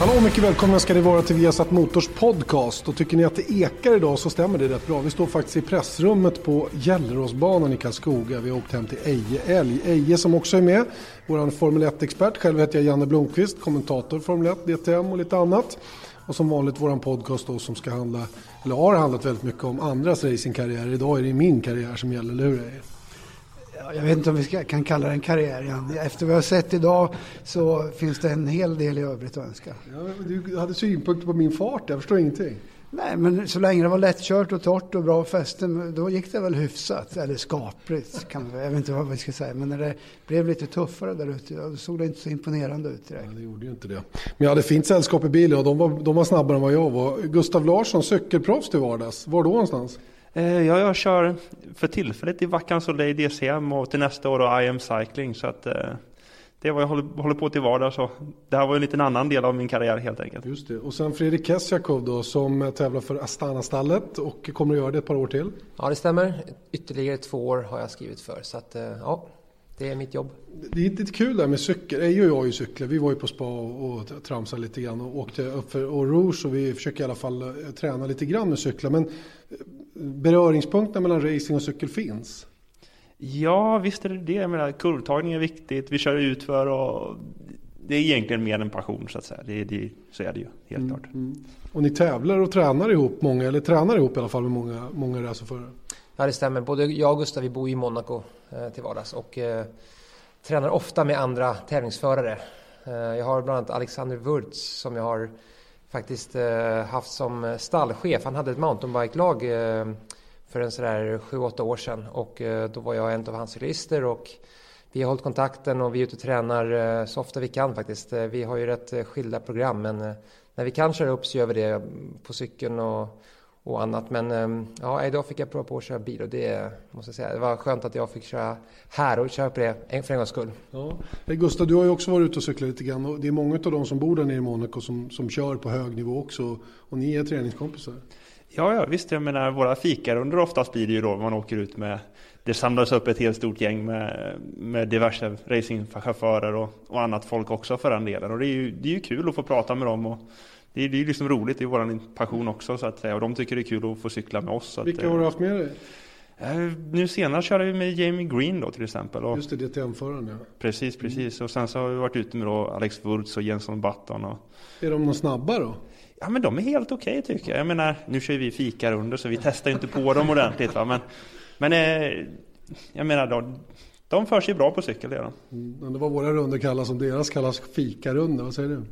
Hallå, mycket välkomna ska ni vara till Viasat Motors podcast. Och tycker ni att det ekar idag så stämmer det rätt bra. Vi står faktiskt i pressrummet på Gelleråsbanan i Karlskoga. Vi har åkt hem till Eje Älg. Eje som också är med, vår Formel 1-expert. Själv heter jag Janne Blomqvist, kommentator Formel 1, DTM och lite annat. Och som vanligt vår podcast då som ska handla, eller har handlat väldigt mycket om andras racingkarriärer. Idag är det min karriär som gäller, eller hur? Eje? Jag vet inte om vi ska, kan kalla det en karriär igen. Efter vad jag har sett idag så finns det en hel del i övrigt att önska. Ja, du hade synpunkter på min fart, jag förstår ingenting. Nej, men så länge det var lättkört och torrt och bra fästen, då gick det väl hyfsat. Eller skapligt, kan jag vet inte vad vi ska säga. Men när det blev lite tuffare där ute, då såg det inte så imponerande ut direkt. Ja, det gjorde ju inte det. Men jag hade fint sällskap i bilen och de var, de var snabbare än vad jag var. Gustav Larsson, cykelproffs till vardags. Var då någonstans? Eh, ja, jag kör för tillfället i Vackan Soleil DCM och till nästa år då IM Cycling. Så att, eh, det är vad jag håller, på till vardags. Så det här var en liten annan del av min karriär helt enkelt. Just det. Och sen Fredrik Kesjakov då som tävlar för Astana-stallet och kommer att göra det ett par år till. Ja, det stämmer. Ytterligare två år har jag skrivit för. Så att, eh, ja, det är mitt jobb. Det är lite kul där med cykel. Eje och jag är ju cyklar. Vi var ju på spa och, och tramsade lite grann och åkte upp för Rouge och vi försöker i alla fall träna lite grann med cyklar. Men beröringspunkterna mellan racing och cykel finns? Ja, visst är det det. Jag menar, kurvtagning är viktigt. Vi kör ut för och det är egentligen mer en passion så att säga. Det, det, så är det ju, helt mm, klart. Mm. Och ni tävlar och tränar ihop många, eller tränar ihop i alla fall med många, många racerförare? Ja, det stämmer. Både jag och Gustav, vi bor i Monaco eh, till vardags och eh, tränar ofta med andra tävlingsförare. Eh, jag har bland annat Alexander Wurz som jag har faktiskt eh, haft som stallchef. Han hade ett mountainbike-lag eh, för en sådär 7-8 år sedan och eh, då var jag en av hans cyklister och vi har hållit kontakten och vi är ute och tränar eh, så ofta vi kan faktiskt. Eh, vi har ju rätt eh, skilda program men när vi kan köra upp så gör vi det på cykeln och och annat. Men ehm, ja, idag fick jag prova på att köra bil och det måste jag säga, det var skönt att jag fick köra här och köra på det för en gångs skull. Ja. Gustav, du har ju också varit ute och cyklat lite grann och det är många av de som bor där nere i Monaco som, som kör på hög nivå också och ni är träningskompisar. Ja, ja visst, jag menar våra fikarunder oftast blir det ju då man åker ut med det samlas upp ett helt stort gäng med, med diverse racingchaufförer och, och annat folk också för den delen. Och det är ju, det är ju kul att få prata med dem och det är, är liksom roligt, det är vår passion också så att säga. Och de tycker det är kul att få cykla med oss. Vilka att, har du haft med dig? Eh, nu senast körde vi med Jamie Green då till exempel. Och, Just det, DTM-föraren ja. Precis, mm. precis. Mm. Och sen så har vi varit ute med då Alex Wurz och Jenson Button. Och... Är de någon snabba då? Ja men de är helt okej okay, tycker jag. Jag menar, nu kör vi fika under så vi testar inte på dem ordentligt va. Men, men eh, jag menar, då, de för sig bra på cykel det de. Mm, det var våra runder kallas som deras kallas fikarunda, vad säger du?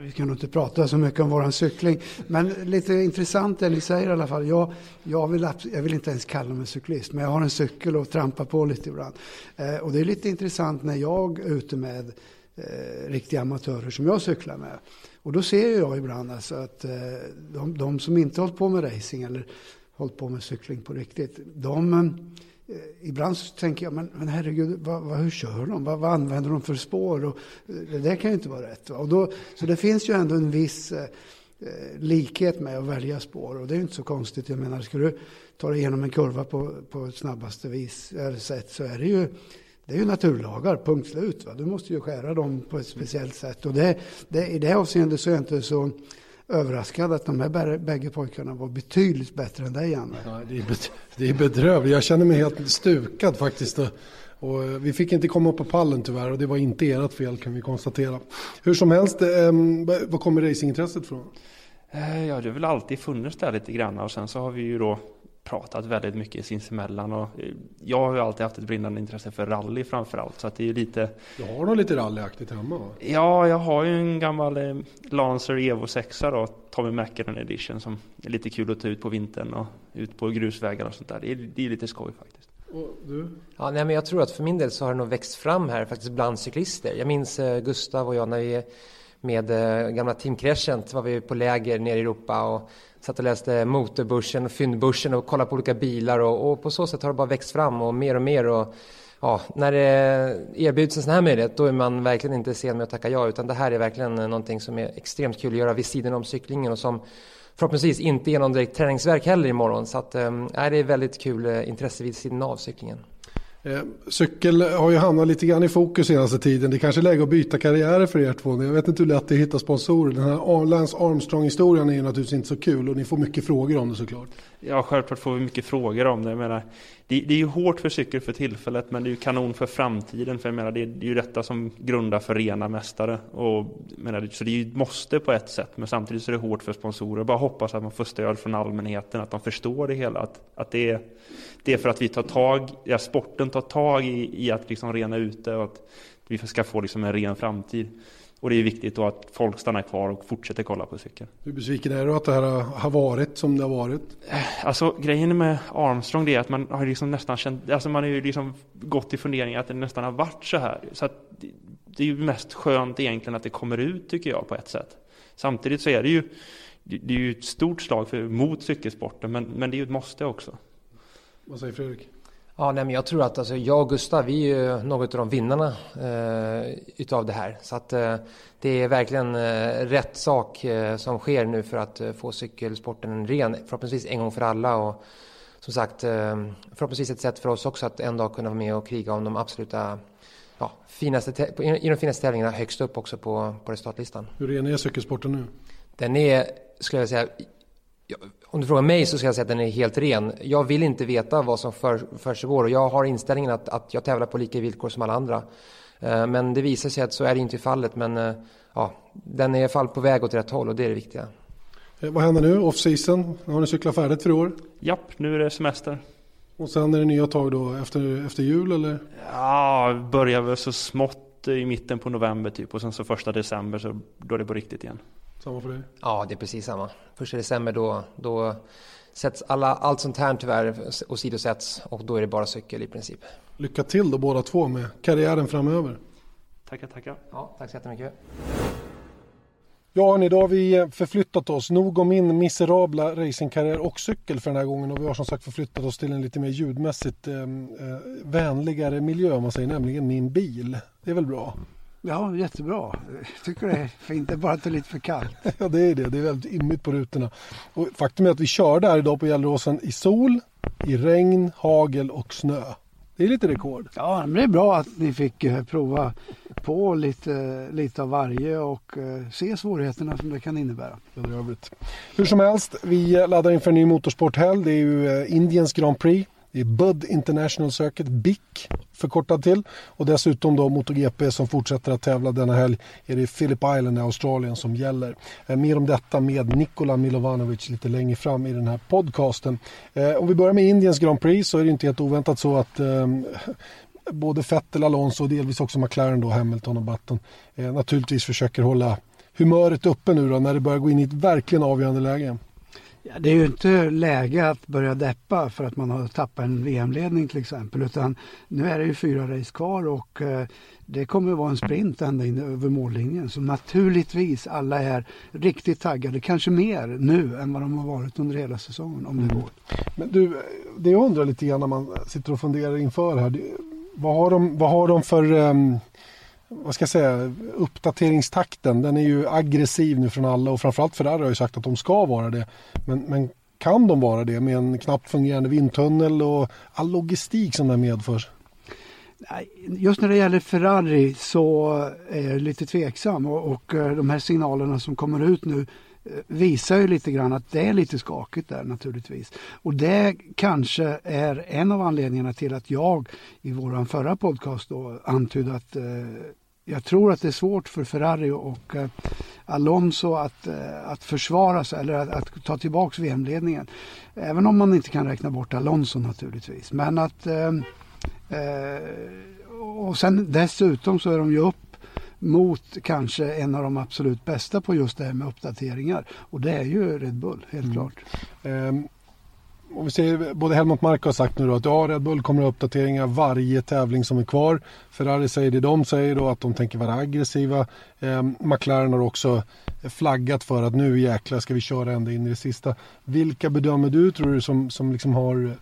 Vi kan nog inte prata så mycket om våran cykling. Men lite intressant det ni säger i alla fall. Jag, jag, vill, jag vill inte ens kalla mig cyklist, men jag har en cykel och trampar på lite ibland. Eh, och det är lite intressant när jag är ute med eh, riktiga amatörer som jag cyklar med. Och då ser jag ibland alltså att eh, de, de, som inte hållit på med racing eller hållit på med cykling på riktigt, de Eh, Eh, ibland så tänker jag, men, men herregud, vad, vad, hur kör de? Vad, vad, använder de för spår? Och, eh, det där kan ju inte vara rätt. Och då, så det finns ju ändå en viss eh, eh, likhet med att välja spår. Och det är ju inte så konstigt. Jag menar, ska du ta dig igenom en kurva på, på snabbaste vis, eller sätt så är det ju det är ju naturlagar, punkt slut. Va? Du måste ju skära dem på ett speciellt sätt. Och det, det, i det avseendet så är jag inte så överraskad att de här bägge pojkarna var betydligt bättre än dig, Janne. Ja, det, är det är bedrövligt. Jag känner mig helt stukad faktiskt. Och eh, vi fick inte komma upp på pallen tyvärr och det var inte ert fel kan vi konstatera. Hur som helst, eh, var kommer racingintresset från? Eh, ja, det har väl alltid funnits där lite grann och sen så har vi ju då pratat väldigt mycket sinsemellan och eh, jag har ju alltid haft ett brinnande intresse för rally framförallt så att det är ju lite Du har nog lite rallyaktigt hemma va? Ja, jag har ju en gammal eh, Lancer Evo 6 då, Tommy Mackinnon edition som är lite kul att ta ut på vintern och ut på grusvägar och sånt där. Det är, det är lite skoj faktiskt. Och du? Ja, nej, men jag tror att för min del så har det nog växt fram här faktiskt bland cyklister. Jag minns eh, Gustav och jag när vi med eh, gamla Team Crescent var vi på läger nere i Europa och satt och läste Motorbörsen och Fyndbörsen och kollade på olika bilar och, och, på så sätt har det bara växt fram och mer och mer och ja, när det erbjuds en sån här möjlighet då är man verkligen inte sen med att tacka ja utan det här är verkligen någonting som är extremt kul att göra vid sidan om cyklingen och som förhoppningsvis inte är någon direkt träningsverk heller imorgon så att äh, det är väldigt kul eh, intresse vid sidan av cyklingen. Eh, cykel har ju hamnat lite grann i fokus senaste tiden. Det är kanske är läge att byta karriärer för er två. Jag vet inte hur lätt det är att hitta sponsorer. Den här Lance Armstrong-historien är ju naturligtvis inte så kul och ni får mycket frågor om det såklart. Ja, självklart får vi mycket frågor om det. Jag menar, det, det är ju hårt för cykel för tillfället, men det är ju kanon för framtiden. För jag menar, det, är, det är ju detta som grundar för rena mästare. Och, menar, så det är ju måste på ett sätt, men samtidigt så är det hårt för sponsorer. Bara hoppas att man får stöd från allmänheten, att de förstår det hela. Att, att det, är, det är för att vi tar tag, ja, sporten tar tag i, i att liksom rena ut det och att vi ska få liksom en ren framtid. Och det är viktigt då att folk stannar kvar och fortsätter kolla på cykeln. Hur besviken är du att det här har varit som det har varit? Alltså grejen med Armstrong det är att man har liksom nästan känt, alltså man har ju liksom gått i fundering att det nästan har varit så här. Så att det är ju mest skönt egentligen att det kommer ut tycker jag på ett sätt. Samtidigt så är det ju, det är ju ett stort slag för, mot cykelsporten men, men det är ju ett måste också. Vad säger Fredrik? Ja, nej, men jag tror att alltså, jag och Gustav, vi är ju något av de vinnarna eh, utav det här. Så att eh, det är verkligen eh, rätt sak eh, som sker nu för att eh, få cykelsporten ren, förhoppningsvis en gång för alla. Och som sagt, eh, förhoppningsvis ett sätt för oss också att en dag kunna vara med och kriga om de absoluta ja, finaste, i de finaste tävlingarna högst upp också på, på resultatlistan. Hur ren är cykelsporten nu? Den är, skulle jag säga, om du frågar mig så ska jag säga att den är helt ren. Jag vill inte veta vad som för, försiggår och jag har inställningen att, att jag tävlar på lika villkor som alla andra. Eh, men det visar sig att så är det inte i fallet. Men eh, ja, den är i alla fall på väg åt rätt håll och det är det viktiga. Eh, vad händer nu? Off-season? Har ni cyklat färdigt för i år? Japp, nu är det semester. Och sen är det nya tag då efter, efter jul eller? Ja, börjar väl så smått i mitten på november typ och sen så första december så då är det på riktigt igen. Samma för dig? Ja, det är precis samma. Första december då, då sätts alla, allt sånt här tyvärr åsidosätts och då är det bara cykel i princip. Lycka till då båda två med karriären framöver. Tackar, tackar. Ja, tack så jättemycket. Ja, hörni, då har vi förflyttat oss. Nog om min miserabla racingkarriär och cykel för den här gången och vi har som sagt förflyttat oss till en lite mer ljudmässigt eh, vänligare miljö om man säger, nämligen min bil. Det är väl bra? Ja, jättebra. Jag tycker det är fint. Det är bara att det är lite för kallt. ja, det är det. Det är väldigt ymmigt på rutorna. Och faktum är att vi körde här idag på Gelleråsen i sol, i regn, hagel och snö. Det är lite rekord. Ja, men det är bra att ni fick eh, prova på lite, lite av varje och eh, se svårigheterna som det kan innebära. Hur som helst, vi laddar inför en ny motorsporthelg. Det är ju eh, Indiens Grand Prix. Det är Bud International Circuit, BIC förkortad till. Och dessutom då MotoGP som fortsätter att tävla denna helg är det Phillip Island i Australien som gäller. Eh, mer om detta med Nikola Milovanovic lite längre fram i den här podcasten. Eh, om vi börjar med Indiens Grand Prix så är det inte helt oväntat så att ehm, både Vettel, Alonso och delvis också McLaren då, Hamilton och Button eh, naturligtvis försöker hålla humöret uppe nu då när det börjar gå in i ett verkligen avgörande läge. Ja, det är ju inte läge att börja deppa för att man har tappat en VM-ledning till exempel. Utan nu är det ju fyra race kvar och eh, det kommer att vara en sprint ända in över mållinjen. Så naturligtvis alla är riktigt taggade, kanske mer nu än vad de har varit under hela säsongen om det mm. går. Men du, det jag undrar lite grann när man sitter och funderar inför här. Det, vad, har de, vad har de för um vad ska jag säga, uppdateringstakten den är ju aggressiv nu från alla och framförallt Ferrari har ju sagt att de ska vara det. Men, men kan de vara det med en knappt fungerande vindtunnel och all logistik som det medför? Just när det gäller Ferrari så är jag lite tveksam och, och eh, de här signalerna som kommer ut nu eh, visar ju lite grann att det är lite skakigt där naturligtvis. Och det kanske är en av anledningarna till att jag i våran förra podcast då antydde att eh, jag tror att det är svårt för Ferrari och eh, Alonso att, eh, att försvara sig eller att, att ta tillbaka VM-ledningen. Även om man inte kan räkna bort Alonso naturligtvis. Men att eh, eh, och sen dessutom så är de ju upp mot kanske en av de absolut bästa på just det här med uppdateringar. Och det är ju Red Bull, helt mm. klart. Um. Och vi ser, både Helmut Marko har sagt nu då att ja, Red Bull kommer att ha uppdateringar varje tävling som är kvar. Ferrari säger det de säger då att de tänker vara aggressiva. Eh, McLaren har också flaggat för att nu jäklar ska vi köra ända in i det sista. Vilka bedömer du tror du som, som liksom har,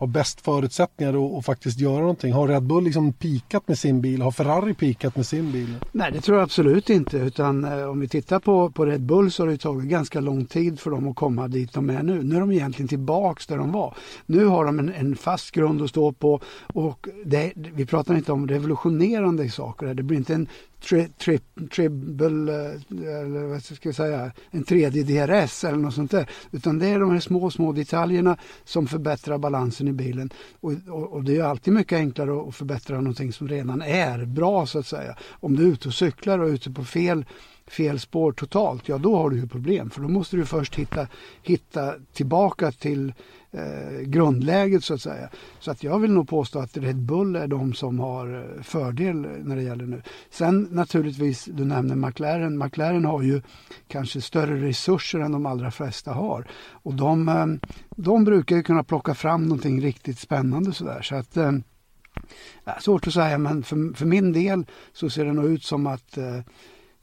har bäst förutsättningar att faktiskt göra någonting? Har Red Bull liksom pikat med sin bil? Har Ferrari pikat med sin bil? Nej, det tror jag absolut inte. Utan eh, om vi tittar på, på Red Bull så har det tagit ganska lång tid för dem att komma dit de är nu. Nu är de egentligen tillbaks där de var. Nu har de en, en fast grund att stå på och det, vi pratar inte om revolutionerande saker. Det blir inte en tri, tri, triple, eh, eller vad ska jag säga, en tredje DRS eller något sånt där. Utan det är de här små, små detaljerna som förbättrar balansen i bilen. Och, och, och det är alltid mycket enklare att förbättra någonting som redan är bra så att säga. Om du är ute och cyklar och är ute på fel fel spår totalt, ja då har du ju problem. För då måste du först hitta, hitta tillbaka till eh, grundläget så att säga. Så att jag vill nog påstå att Red Bull är de som har eh, fördel när det gäller nu. Sen naturligtvis, du nämner McLaren. McLaren har ju kanske större resurser än de allra flesta har. Och de, eh, de brukar ju kunna plocka fram någonting riktigt spännande sådär. Så att eh, Svårt att säga men för, för min del så ser det nog ut som att eh,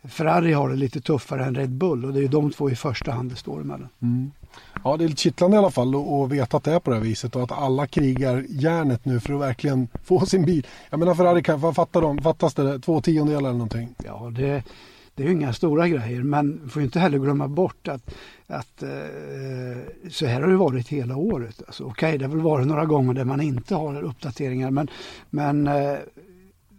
Ferrari har det lite tuffare än Red Bull och det är ju de två i första hand det står emellan. Mm. Ja, det är lite kittlande i alla fall att veta att det är på det här viset och att alla krigar järnet nu för att verkligen få sin bil. Jag menar Ferrari, kan, vad fattar de? Fattas det två tiondelar eller någonting? Ja, det, det är ju inga stora grejer men får inte heller glömma bort att, att eh, så här har det varit hela året. Alltså, Okej, okay, det har väl varit några gånger där man inte har uppdateringar men, men eh,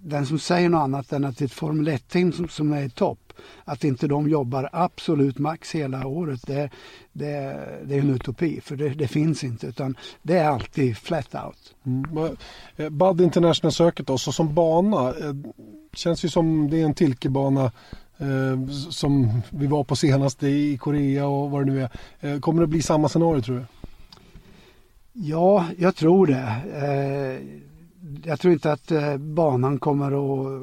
den som säger något annat än att det är ett Formel 1-team som, som är i topp, att inte de jobbar absolut max hela året, det, det, det är en utopi. För det, det, finns inte, utan det är alltid flat out. Mm. Eh, Bud International Circuit då, så som bana, eh, känns ju som det är en Tilke-bana eh, som vi var på senast i Korea och vad det nu är. Eh, kommer det bli samma scenario tror du? Ja, jag tror det. Eh, jag tror inte att eh, banan kommer att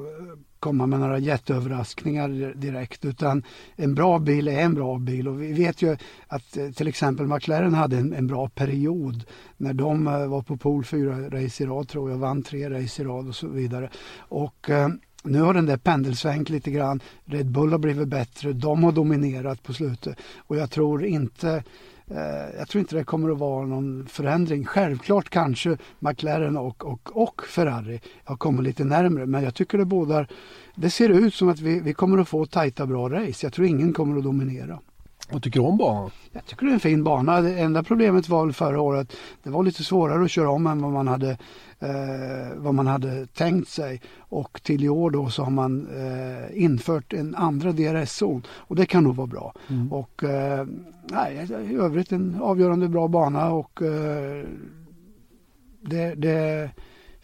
komma med några jätteöverraskningar direkt utan en bra bil är en bra bil och vi vet ju att eh, till exempel McLaren hade en, en bra period när de eh, var på pool fyra race i rad tror jag, vann tre race i rad och så vidare. Och eh, nu har den där pendelsvängt lite grann. Red Bull har blivit bättre, de har dominerat på slutet och jag tror inte Eh, jag tror inte det kommer att vara någon förändring. Självklart kanske McLaren och, och, och Ferrari har kommit lite närmre men jag tycker det bådar det ser ut som att vi, vi kommer att få tajta bra race. Jag tror ingen kommer att dominera. Vad tycker du om banan? Jag tycker det är en fin bana. Det enda problemet var väl förra året det var lite svårare att köra om än vad man hade, eh, vad man hade tänkt sig. Och till i år då så har man eh, infört en andra DRS-zon och det kan nog vara bra. Mm. Och eh, nej, i övrigt en avgörande bra bana och eh, det, det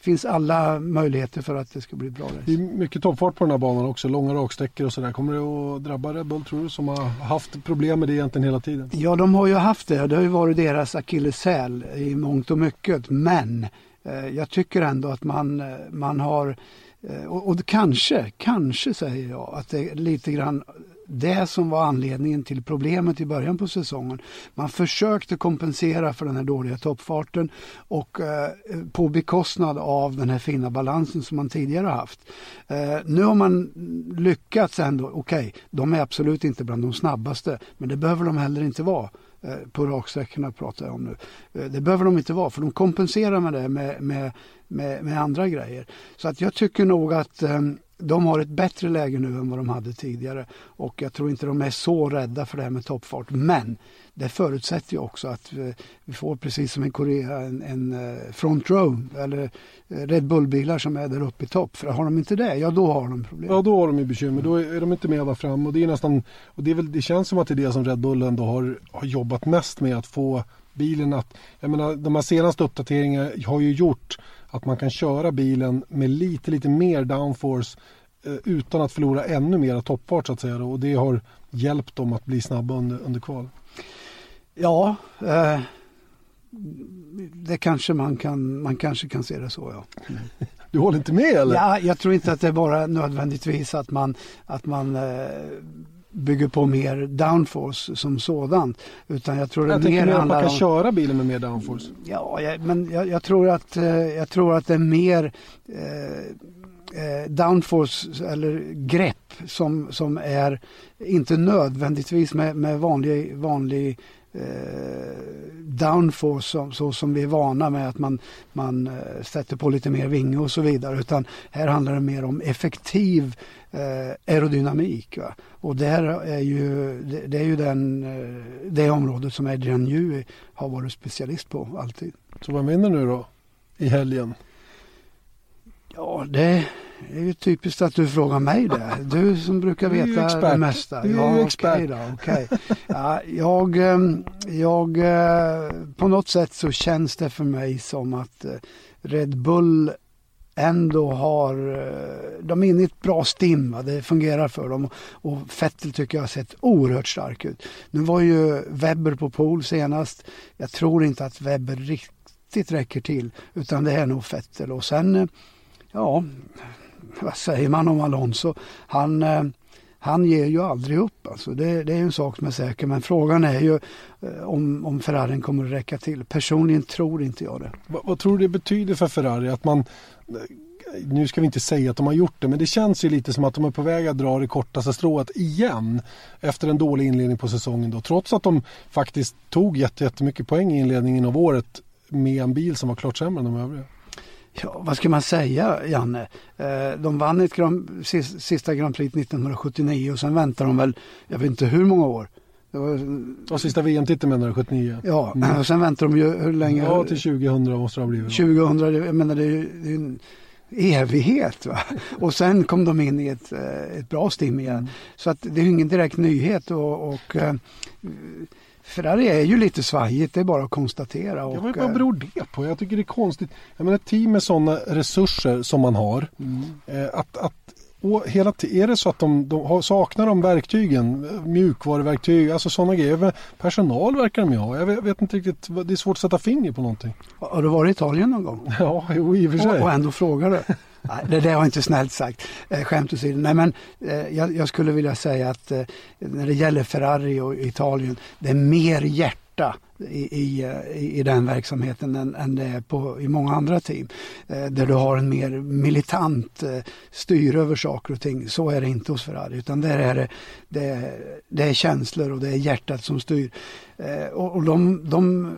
finns alla möjligheter för att det ska bli bra race. Det är mycket toppfart på den här banan också, långa raksträckor och sådär. Kommer det att drabba Red Bull tror du som har haft problem med det egentligen hela tiden? Ja, de har ju haft det. Det har ju varit deras akilleshäl i mångt och mycket. Men eh, jag tycker ändå att man, eh, man har eh, och, och kanske, kanske säger jag att det är lite grann det som var anledningen till problemet i början på säsongen. Man försökte kompensera för den här dåliga toppfarten och eh, på bekostnad av den här fina balansen som man tidigare haft. Eh, nu har man lyckats ändå. Okej, okay, de är absolut inte bland de snabbaste, men det behöver de heller inte vara eh, på raksträckorna pratar jag om nu. Eh, det behöver de inte vara för de kompenserar med det med, med, med, med andra grejer. Så att jag tycker nog att ehm, de har ett bättre läge nu än vad de hade tidigare och jag tror inte de är så rädda för det här med toppfart. Men det förutsätter ju också att vi får precis som i Korea en, en eh, front row eller eh, Red Bull-bilar som är där uppe i topp. För har de inte det, ja då har de problem. Ja då har de ju bekymmer, då är de inte med där fram och det är nästan, och det, är väl, det känns som att det är det som Red Bull ändå har, har jobbat mest med att få bilen att, jag menar de här senaste uppdateringarna har ju gjort att man kan köra bilen med lite, lite mer downforce eh, utan att förlora ännu mer toppfart så att säga. Och det har hjälpt dem att bli snabba under, under kval. Ja, eh, det kanske man kan, man kanske kan se det så ja. Du håller inte med eller? Ja, jag tror inte att det är bara nödvändigtvis att man, att man eh, bygger på mer downforce som sådant. Utan jag tror jag det mer handlar att man kan om... köra bilen med mer downforce. Ja, jag, men jag, jag, tror att, eh, jag tror att det är mer eh, eh, downforce eller grepp som, som är inte nödvändigtvis med, med vanlig, vanlig downforce så, så, som vi är vana med att man, man eh, sätter på lite mer vinge och så vidare. Utan här handlar det mer om effektiv eh, aerodynamik. Va? Och där är ju, det, det är ju den, eh, det området som Adrian Newey har varit specialist på alltid. Så vem vinner nu då i helgen? Ja, det är ju typiskt att du frågar mig det. Du som brukar veta det mesta. Du är ja, ju expert. Okej då, okay. ja, jag, ehm, jag, eh, på något sätt så känns det för mig som att eh, Red Bull ändå har, eh, de är inne i ett bra stim, va? det fungerar för dem och Vettel tycker jag har sett oerhört stark ut. Nu var ju Webber på pol senast. Jag tror inte att Webber riktigt räcker till utan det är nog Vettel och sen, ja, vad säger man om Alonso? Han, eh, han ger ju aldrig upp. Alltså. Det, det är en sak som är säker. Men frågan är ju eh, om, om Ferrarin kommer att räcka till. Personligen tror inte jag det. Vad, vad tror du det betyder för Ferrari att man eh, nu ska vi inte säga att de har gjort det, men det känns ju lite som att de är på väg att dra det kortaste strået igen efter en dålig inledning på säsongen. Då. Trots att de faktiskt tog jättemycket poäng i inledningen av året med en bil som var klart sämre än de övriga. Ja, vad ska man säga, Janne? Eh, de vann ett grand, sista Grand Prix 1979 och sen väntar de väl, jag vet inte hur många år. Det var, och sista VM-titeln menar du, 79? Ja, mm. och sen väntar de ju hur länge? Ja, till 2000 måste det ha blivit. 2000, jag menar det är ju en evighet. Va? Och sen kom de in i ett, eh, ett bra stim igen. Mm. Så att det är ingen direkt nyhet och, och eh, Ferrari är ju lite svajigt, det är bara att konstatera. Och, ja, vad eh, beror det på? Jag tycker det är konstigt. Jag menar ett team med sådana resurser som man har. Mm. Eh, att, att, och hela är det så att de, de saknar de verktygen, mjukvaruverktyg, alltså sådana grejer. Personal verkar de ju ha. Jag vet, vet, inte riktigt, det är svårt att sätta finger på någonting. Har du varit i Italien någon gång? Ja, jo, i och för sig. Och, och ändå frågar du. Det där var inte snällt sagt. Eh, skämt åsido. Nej, men eh, jag, jag, skulle vilja säga att eh, när det gäller Ferrari och Italien, det är mer hjärta i, eh, i, i den verksamheten än, än det är på, i många andra team. Eh, där du har en mer militant eh, styr över saker och ting. Så är det inte hos Ferrari utan där är det, det, det är känslor och det är hjärtat som styr. Eh, och, och de, de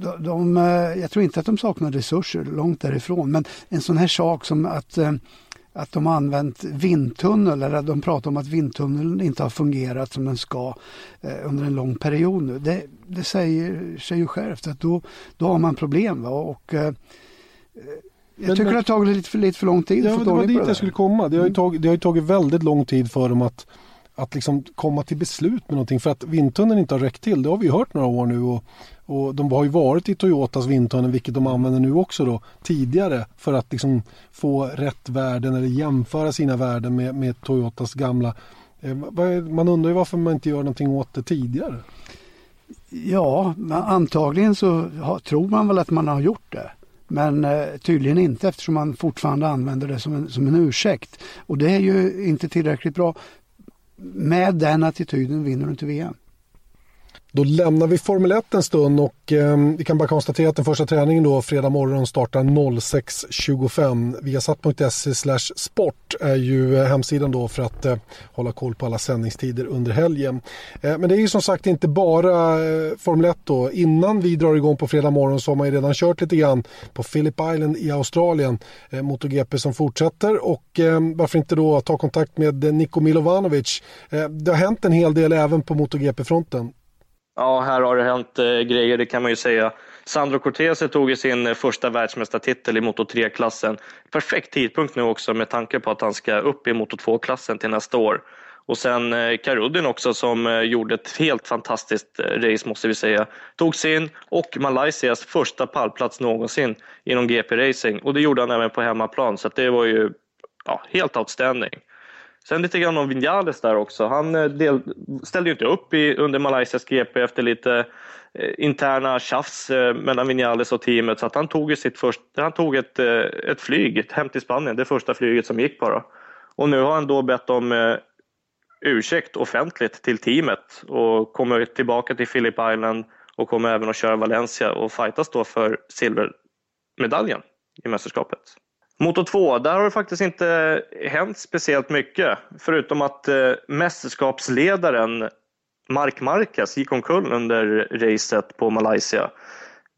de, de, eh, jag tror inte att de saknar resurser, långt därifrån. Men en sån här sak som att, eh, att de har använt vindtunnel, eller de pratar om att vindtunneln inte har fungerat som den ska eh, under en lång period nu. Det, det säger sig ju självt att då, då har man problem. Va? Och, jag men, tycker men, det har tagit lite för, lite för lång tid. Ja, det var dit jag skulle komma. Det har, mm. tagit, det har tagit väldigt lång tid för dem att att liksom komma till beslut med någonting för att vindtunneln inte har räckt till. Det har vi hört några år nu och, och de har ju varit i Toyotas vindtunnel vilket de använder nu också då tidigare för att liksom få rätt värden eller jämföra sina värden med, med Toyotas gamla. Eh, man undrar ju varför man inte gör någonting åt det tidigare. Ja, antagligen så tror man väl att man har gjort det. Men eh, tydligen inte eftersom man fortfarande använder det som en, som en ursäkt. Och det är ju inte tillräckligt bra med den attityden vinner du inte VM. Då lämnar vi Formel 1 en stund och eh, vi kan bara konstatera att den första träningen då fredag morgon startar 06.25. Viasat.se sport är ju eh, hemsidan då för att eh, hålla koll på alla sändningstider under helgen. Eh, men det är ju som sagt inte bara eh, Formel 1 då. Innan vi drar igång på fredag morgon så har man ju redan kört lite grann på Phillip Island i Australien. Eh, MotoGP som fortsätter och eh, varför inte då ta kontakt med Niko Milovanovic. Eh, det har hänt en hel del även på MotoGP-fronten. Ja, här har det hänt eh, grejer, det kan man ju säga. Sandro Cortese tog sin eh, första världsmästartitel i Moto 3-klassen. Perfekt tidpunkt nu också med tanke på att han ska upp i Moto 2-klassen till nästa år. Och sen eh, Karudin också som eh, gjorde ett helt fantastiskt race måste vi säga. Tog sin och Malaysias första pallplats någonsin inom GP-racing och det gjorde han även på hemmaplan så det var ju ja, helt outstanding. Sen lite grann om Vinales där också. Han eh, del, ställde ju inte upp i, under Malaysias GP efter lite eh, interna tjafs eh, mellan Vinales och teamet så att han tog, sitt först, han tog ett, ett flyg hem till Spanien, det första flyget som gick bara. Och nu har han då bett om ursäkt offentligt till teamet och kommer tillbaka till Phillip Island och kommer även att köra Valencia och fightas då för silvermedaljen i mästerskapet. Moto 2, där har det faktiskt inte hänt speciellt mycket. Förutom att eh, mästerskapsledaren Mark Marquez gick omkull under racet på Malaysia.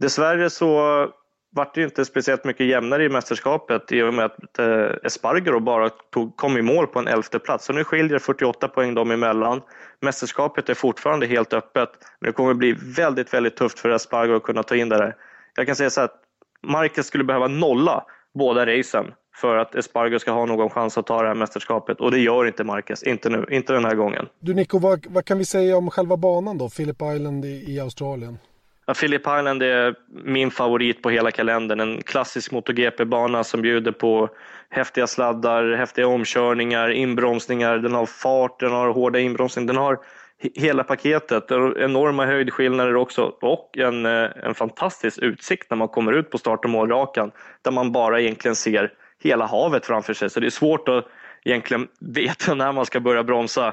Dessvärre så vart det inte speciellt mycket jämnare i mästerskapet i och med att eh, Espargaro bara tog, kom i mål på en elfte plats. Så nu skiljer 48 poäng dem emellan. Mästerskapet är fortfarande helt öppet, men det kommer bli väldigt, väldigt tufft för Espargaro att kunna ta in det där. Jag kan säga så att Marquez skulle behöva nolla båda racen för att Espargaro ska ha någon chans att ta det här mästerskapet. Och det gör inte Marquez, inte nu, inte den här gången. Du Nico, vad, vad kan vi säga om själva banan då, Phillip Island i, i Australien? Ja, Phillip Island är min favorit på hela kalendern. En klassisk MotoGP-bana som bjuder på häftiga sladdar, häftiga omkörningar, inbromsningar, den har fart, den har hårda inbromsningar, den har hela paketet. Enorma höjdskillnader också och en, eh, en fantastisk utsikt när man kommer ut på start och målrakan där man bara egentligen ser hela havet framför sig. Så det är svårt att egentligen veta när man ska börja bromsa.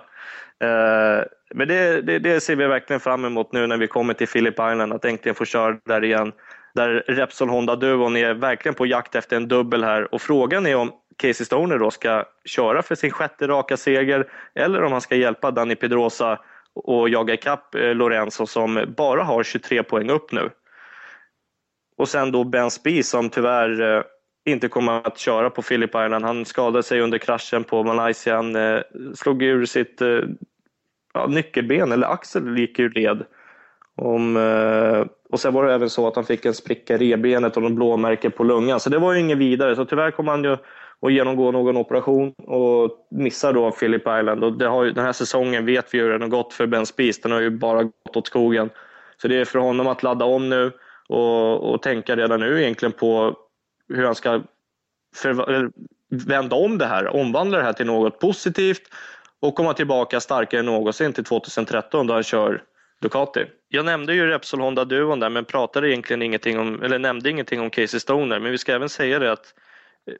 Eh, men det, det, det, ser vi verkligen fram emot nu när vi kommer till Phillip Island, att äntligen få köra där igen. Där Repsol Honda-duon är verkligen på jakt efter en dubbel här och frågan är om Casey Stoner då ska köra för sin sjätte raka seger eller om han ska hjälpa Danny Pedrosa och jaga ikapp eh, Lorenzo som bara har 23 poäng upp nu. Och sen då Ben Spee som tyvärr eh, inte kommer att köra på Phillip Island. Han skadade sig under kraschen på Malaysia. Han eh, slog ur sitt ja, nyckelben, eller axel gick ur led. Om, och sen var det även så att han fick en spricka i revbenet och en blåmärke på lungan. Så det var ju inget vidare. Så tyvärr kommer han ju och genomgå någon operation och missar då Philip Island. Och det har ju, den här säsongen vet vi ju hur den har gått för Ben Spies. Den har ju bara gått åt skogen. Så det är för honom att ladda om nu och, och tänka redan nu egentligen på hur han ska för, vända om det här, omvandla det här till något positivt och komma tillbaka starkare än någonsin till 2013 då han kör Ducati. Jag nämnde ju Repsol Honda-duon där men pratade egentligen ingenting om, eller nämnde ingenting om Casey Stoner men vi ska även säga det att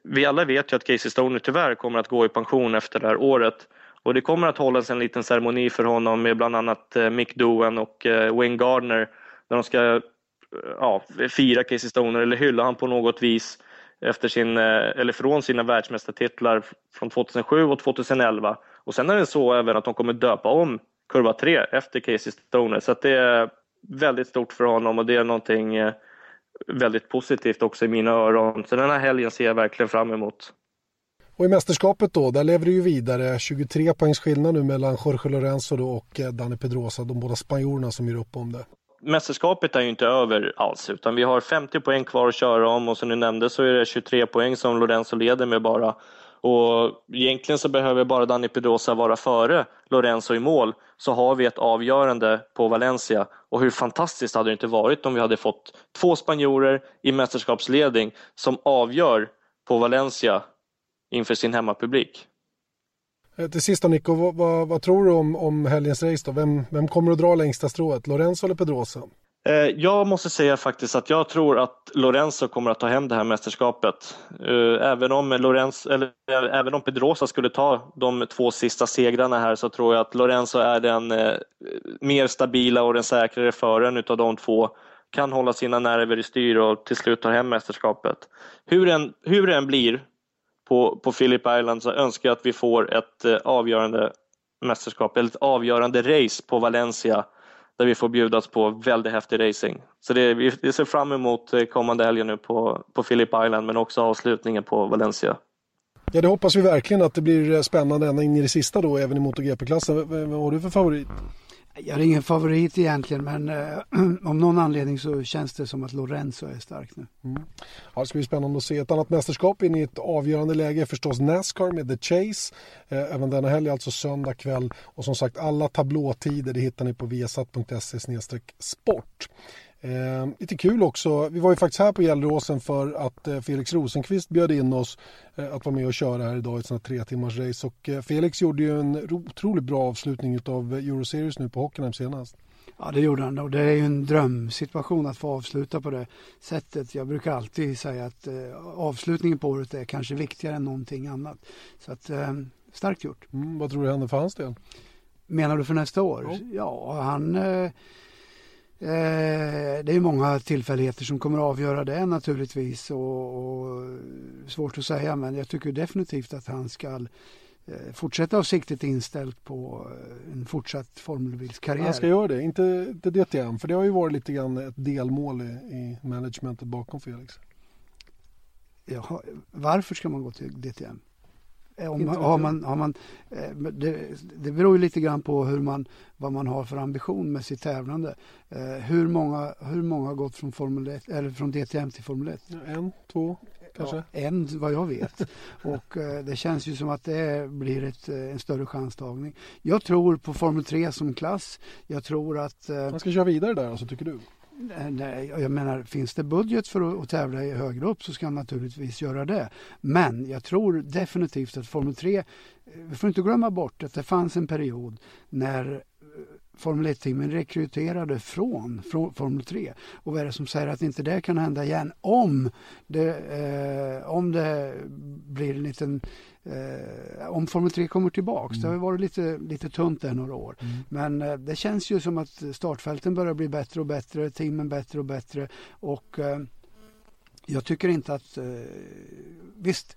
vi alla vet ju att Casey Stoner tyvärr kommer att gå i pension efter det här året. Och det kommer att hållas en liten ceremoni för honom med bland annat eh, Mick Doen och eh, Wayne Gardner. När de ska eh, ja, fira Casey Stoner eller hylla honom på något vis efter sin, eller från sina världsmästartitlar från 2007 och 2011. Och sen är det så även att de kommer döpa om kurva 3 efter Casey Stoner. Så att det är väldigt stort för honom och det är någonting väldigt positivt också i mina öron. Så den här helgen ser jag verkligen fram emot. Och i mästerskapet då, där lever det ju vidare. 23 poängs skillnad nu mellan Jorge Lorenzo då och eh, Dani Pedrosa, de båda spanjorerna som gör upp om det. Mästerskapet är ju inte över alls, utan vi har 50 poäng kvar att köra om och som du nämnde så är det 23 poäng som Lorenzo leder med bara. Och egentligen så behöver bara Dani Pedrosa vara före Lorenzo i mål så har vi ett avgörande på Valencia. Och hur fantastiskt hade det inte varit om vi hade fått två spanjorer i mästerskapsledning som avgör på Valencia inför sin hemmapublik. Eh, till sist då Nico, vad, vad, vad, tror du om, om helgens race då? Vem, vem kommer att dra längsta strået, Lorenzo eller Pedrosa? Eh, jag måste säga faktiskt att jag tror att Lorenzo kommer att ta hem det här mästerskapet. Eh, även om, Lorenzo, eller, eh, även om Pedrosa skulle ta de två sista segrarna här så tror jag att Lorenzo är den mer stabila och den säkrare föraren utav de två. Kan hålla sina nerver i styr och till slut ta hem mästerskapet. Hur, en, hur det än blir på, på Phillip Island så önskar jag att vi får ett avgörande mästerskap, eller ett avgörande race på Valencia där vi får bjudas på väldigt häftig racing. Så det, vi ser fram emot eh, kommande helgen nu på, på Phillip Island men också avslutningen på Valencia. Ja, det hoppas vi verkligen att det blir eh, spännande ända in i det sista då, även i MotoGP-klassen. Vad har du för favorit? Jag har ingen favorit egentligen, men eh, om någon anledning så känns det som att Lorenzo är stark nu. Mm. Ja, det ska bli spännande att se. Ett annat mästerskap in i ett avgörande läge är förstås Nascar med The Chase. Eh, även denna helg, alltså söndag kväll. Och som sagt, alla tablåtider det hittar ni på viasat.se sport. Eh, lite kul också, vi var ju faktiskt här på Gelleråsen för att eh, Felix Rosenqvist bjöd in oss eh, att vara med och köra här idag i ett sånt här tre timmars race och eh, Felix gjorde ju en otroligt bra avslutning av Euroseries nu på Hockenheim senast. Ja det gjorde han och det är ju en drömsituation att få avsluta på det sättet. Jag brukar alltid säga att eh, avslutningen på året är kanske viktigare än någonting annat. Så att eh, starkt gjort. Mm, vad tror du händer för hans del? Menar du för nästa år? Ja, ja han Eh, det är många tillfälligheter som kommer att avgöra det naturligtvis och, och, svårt att säga men jag tycker definitivt att han ska eh, fortsätta ha siktet inställt på eh, en fortsatt formelbilskarriär. Han ska göra det, inte, inte DTM, för det har ju varit lite grann ett delmål i, i managementet bakom Felix. Jaha, varför ska man gå till DTM? Eh, om, har man, har man, eh, det, det beror ju lite grann på hur man, vad man har för ambition med sitt tävlande. Eh, hur, många, hur många har gått från, Formel 1, eller från DTM till Formel 1? En, två, kanske? Ja, en vad jag vet. Och det känns ju som att det blir ett, en större chanstagning. Jag tror på Formel 3 som klass. Jag tror att... Man ska köra vidare där alltså, tycker du? Eh, nej, jag menar, finns det budget för att, tävla i högre upp så ska han naturligtvis göra det. Men jag tror definitivt att Formel 3, eh, vi får inte glömma bort att det fanns en period när Formel 1-teamen rekryterade från, från Formel 3. Och vad är det som säger att inte det kan hända igen om det, eh, om det blir en liten Eh, om Formel 3 kommer tillbaks. Mm. Det har varit lite, lite tunt där några år. Mm. Men eh, det känns ju som att startfälten börjar bli bättre och bättre, teamen bättre och bättre. Och eh, jag tycker inte att... Eh, visst,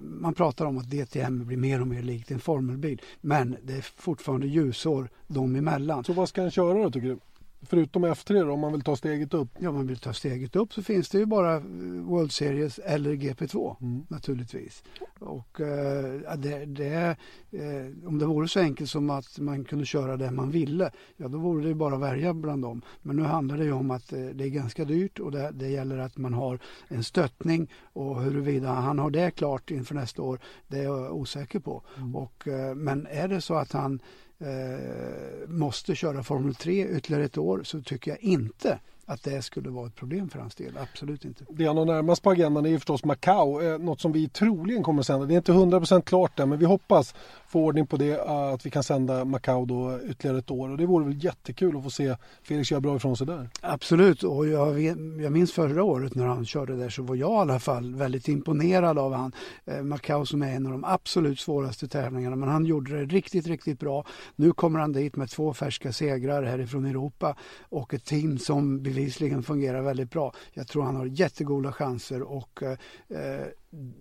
man pratar om att DTM blir mer och mer likt en formelbil. Men det är fortfarande ljusår dem emellan. Så vad ska han köra då tycker du? Förutom F3 då, om man vill ta steget upp? Ja, om man vill ta steget upp så finns det ju bara eh, World Series eller GP2 mm. naturligtvis. Och eh, det, det eh, om det vore så enkelt som att man kunde köra det man ville, ja då vore det bara att välja bland dem. Men nu handlar det ju om att eh, det är ganska dyrt och det, det, gäller att man har en stöttning och huruvida han har det klart inför nästa år, det är jag osäker på. Mm. Och, eh, men är det så att han Eh, måste köra Formel 3 ytterligare ett år så tycker jag inte att det skulle vara ett problem för hans del. Absolut inte. Det han har närmast på agendan är ju förstås Macau, eh, något som vi troligen kommer att sända. Det är inte 100% klart än men vi hoppas få ordning på det, att vi kan sända Macau då ytterligare ett år och det vore väl jättekul att få se Felix göra bra ifrån sig där. Absolut och jag, jag minns förra året när han körde där så var jag i alla fall väldigt imponerad av han. Eh, Macau som är en av de absolut svåraste tävlingarna men han gjorde det riktigt, riktigt bra. Nu kommer han dit med två färska segrar härifrån Europa och ett team som bevisligen fungerar väldigt bra. Jag tror han har jättegoda chanser och eh,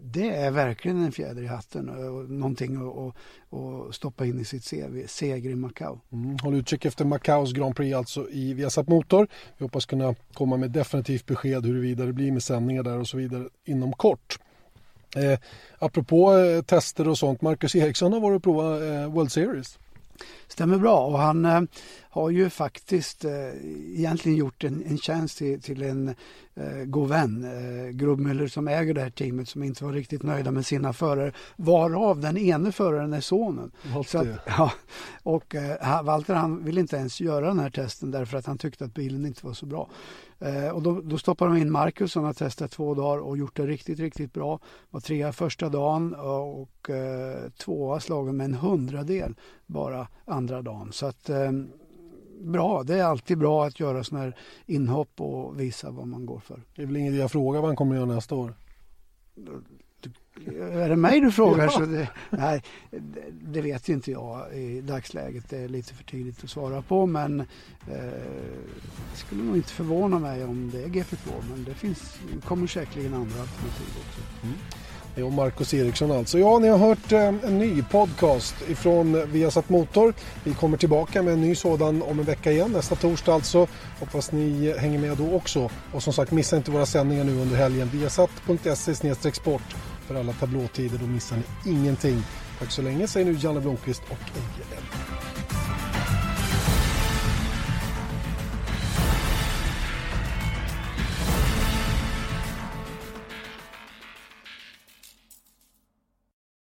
det är verkligen en fjäder i hatten eh, och någonting att, stoppa in i sitt CV. Seger i Macau. Mm, håll utkik efter Macaus Grand Prix alltså i Viasat Motor. Vi hoppas kunna komma med definitivt besked huruvida det blir med sändningar där och så vidare inom kort. Eh, apropå eh, tester och sånt, Marcus Eriksson har varit och provat eh, World Series. Stämmer bra och han eh, har ju faktiskt eh, egentligen gjort en, en tjänst till, till en eh, god vän, eh, Grubbmüller som äger det här teamet som inte var riktigt nöjda med sina förare. Varav den ene föraren är sonen. Så att, ja, och eh, Walter han ville inte ens göra den här testen därför att han tyckte att bilen inte var så bra. Eh, och då, då stoppade de in Marcus som har testat två dagar och gjort det riktigt, riktigt bra. Var trea första dagen eh, och eh, tvåa slagen med en hundradel bara andra dagen. Så att eh, bra. Det är alltid bra att göra sådana här inhopp och visa vad man går för. Det är väl ingen idé att fråga vad han kommer att göra nästa år? Är det mig du frågar? Ja. Så det, nej, det vet inte jag i dagsläget. Det är lite för tidigt att svara på men eh, det skulle nog inte förvåna mig om det är GP2 men det finns, kommer säkerligen andra alternativ också. Mm. Det är Marcus Eriksson alltså. Ja, ni har hört eh, en ny podcast ifrån Viasat Motor. Vi kommer tillbaka med en ny sådan om en vecka igen, nästa torsdag alltså. Hoppas ni hänger med då också. Och som sagt, missa inte våra sändningar nu under helgen. Viasat.se sport för alla tablåtider, då missar ni ingenting. Tack så länge säger nu Janne Blomqvist och Eje